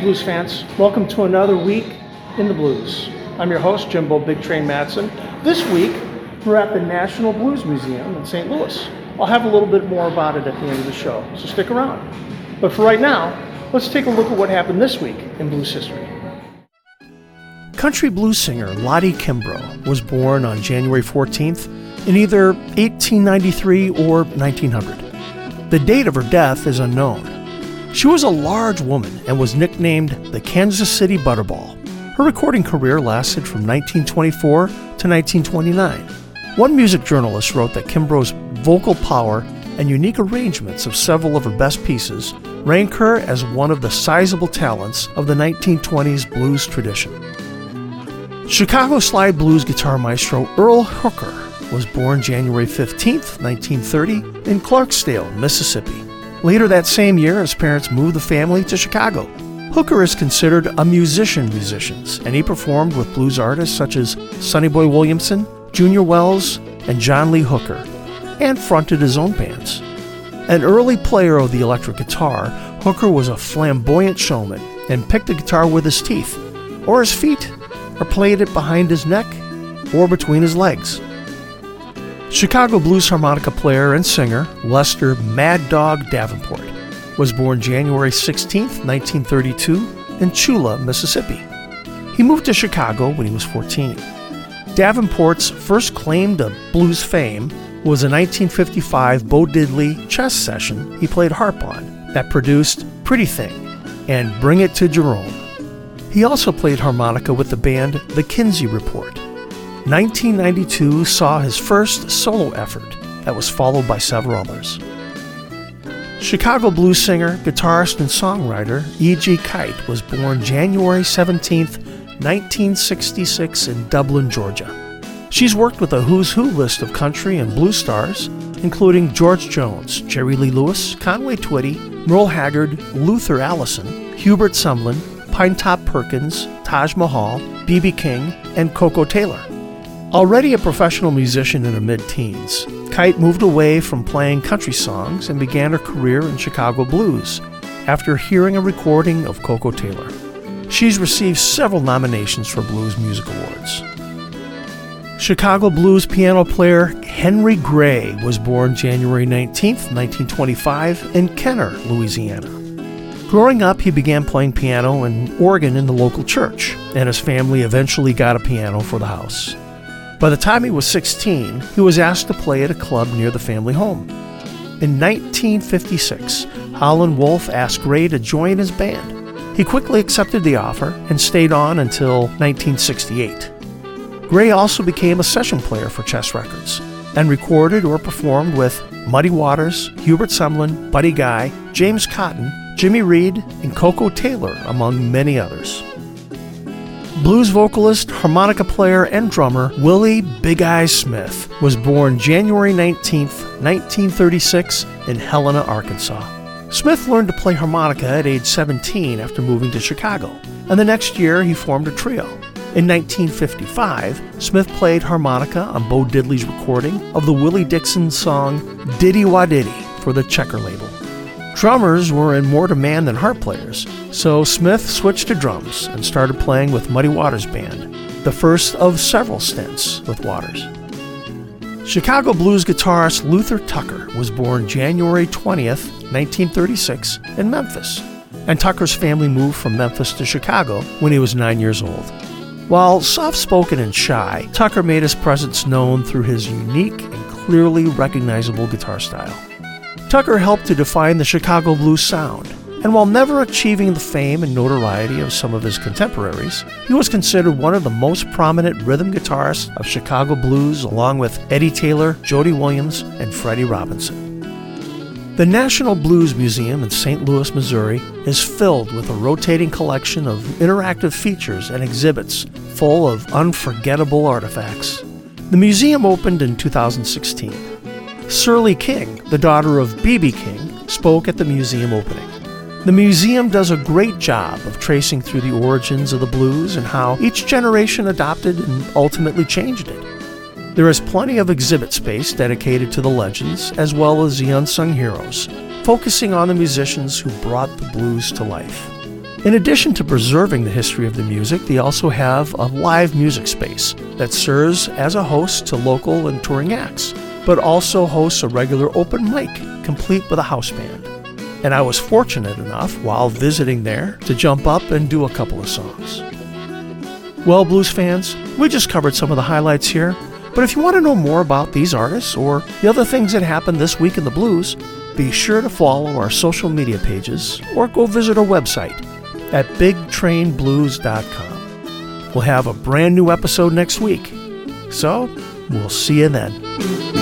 Blues fans, welcome to another week in the blues. I'm your host, Jimbo Big Train Matson. This week, we're at the National Blues Museum in St. Louis. I'll have a little bit more about it at the end of the show, so stick around. But for right now, let's take a look at what happened this week in blues history. Country blues singer Lottie Kimbrough was born on January 14th in either 1893 or 1900. The date of her death is unknown. She was a large woman and was nicknamed the Kansas City Butterball. Her recording career lasted from 1924 to 1929. One music journalist wrote that Kimbrough's vocal power and unique arrangements of several of her best pieces rank her as one of the sizable talents of the 1920s blues tradition. Chicago slide blues guitar maestro Earl Hooker was born January 15, 1930, in Clarksdale, Mississippi. Later that same year, his parents moved the family to Chicago. Hooker is considered a musician musicians, and he performed with blues artists such as Sonny Boy Williamson, Junior Wells, and John Lee Hooker, and fronted his own bands. An early player of the electric guitar, Hooker was a flamboyant showman and picked the guitar with his teeth, or his feet, or played it behind his neck, or between his legs. Chicago blues harmonica player and singer Lester Mad Dog Davenport was born January 16, 1932, in Tchula, Mississippi. He moved to Chicago when he was 14. Davenport's first claim to blues fame was a 1955 Bo Diddley Chess session he played harp on that produced Pretty Thing and Bring It to Jerome. He also played harmonica with the band The Kinsey Report. 1992 saw his first solo effort that was followed by several others. Chicago blues singer, guitarist, and songwriter E.G. Kight was born January 17, 1966, in Dublin, Georgia. She's worked with a who's who list of country and blues stars, including George Jones, Jerry Lee Lewis, Conway Twitty, Merle Haggard, Luther Allison, Hubert Sumlin, Pinetop Perkins, Taj Mahal, B.B. King, and Koko Taylor. Already a professional musician in her mid teens, Kight moved away from playing country songs and began her career in Chicago blues after hearing a recording of Koko Taylor. She's received several nominations for Blues Music Awards. Chicago blues piano player Henry Gray was born January 19, 1925, in Kenner, Louisiana. Growing up, he began playing piano and organ in the local church, and his family eventually got a piano for the house. By the time he was 16, he was asked to play at a club near the family home. In 1956, Howlin' Wolf asked Gray to join his band. He quickly accepted the offer and stayed on until 1968. Gray also became a session player for Chess Records and recorded or performed with Muddy Waters, Hubert Sumlin, Buddy Guy, James Cotton, Jimmy Reed, and Koko Taylor, among many others. Blues vocalist, harmonica player, and drummer Willie Big Eyes Smith was born January 19, 1936, in Helena, Arkansas. Smith learned to play harmonica at age 17 after moving to Chicago, and the next year he formed a trio. In 1955, Smith played harmonica on Bo Diddley's recording of the Willie Dixon song Diddy Wah Diddy for the Checker label. Drummers were in more demand than harp players, so Smith switched to drums and started playing with Muddy Waters Band, the first of several stints with Waters. Chicago blues guitarist Luther Tucker was born January 20th, 1936, in Memphis, and Tucker's family moved from Memphis to Chicago when he was nine years old. While soft spoken and shy, Tucker made his presence known through his unique and clearly recognizable guitar style. Tucker helped to define the Chicago blues sound, and while never achieving the fame and notoriety of some of his contemporaries, he was considered one of the most prominent rhythm guitarists of Chicago blues, along with Eddie Taylor, Jody Williams, and Freddie Robinson. The National Blues Museum in St. Louis, Missouri is filled with a rotating collection of interactive features and exhibits full of unforgettable artifacts. The museum opened in 2016 Shirley King, the daughter of B.B. King, spoke at the museum opening. The museum does a great job of tracing through the origins of the blues and how each generation adopted and ultimately changed it. There is plenty of exhibit space dedicated to the legends as well as the unsung heroes, focusing on the musicians who brought the blues to life. In addition to preserving the history of the music, they also have a live music space that serves as a host to local and touring acts, but also hosts a regular open mic complete with a house band. And I was fortunate enough while visiting there to jump up and do a couple of songs. Well, blues fans, we just covered some of the highlights here, but if you want to know more about these artists or the other things that happened this week in the blues, be sure to follow our social media pages or go visit our website at bigtrainblues.com. We'll have a brand new episode next week. So, we'll see you then.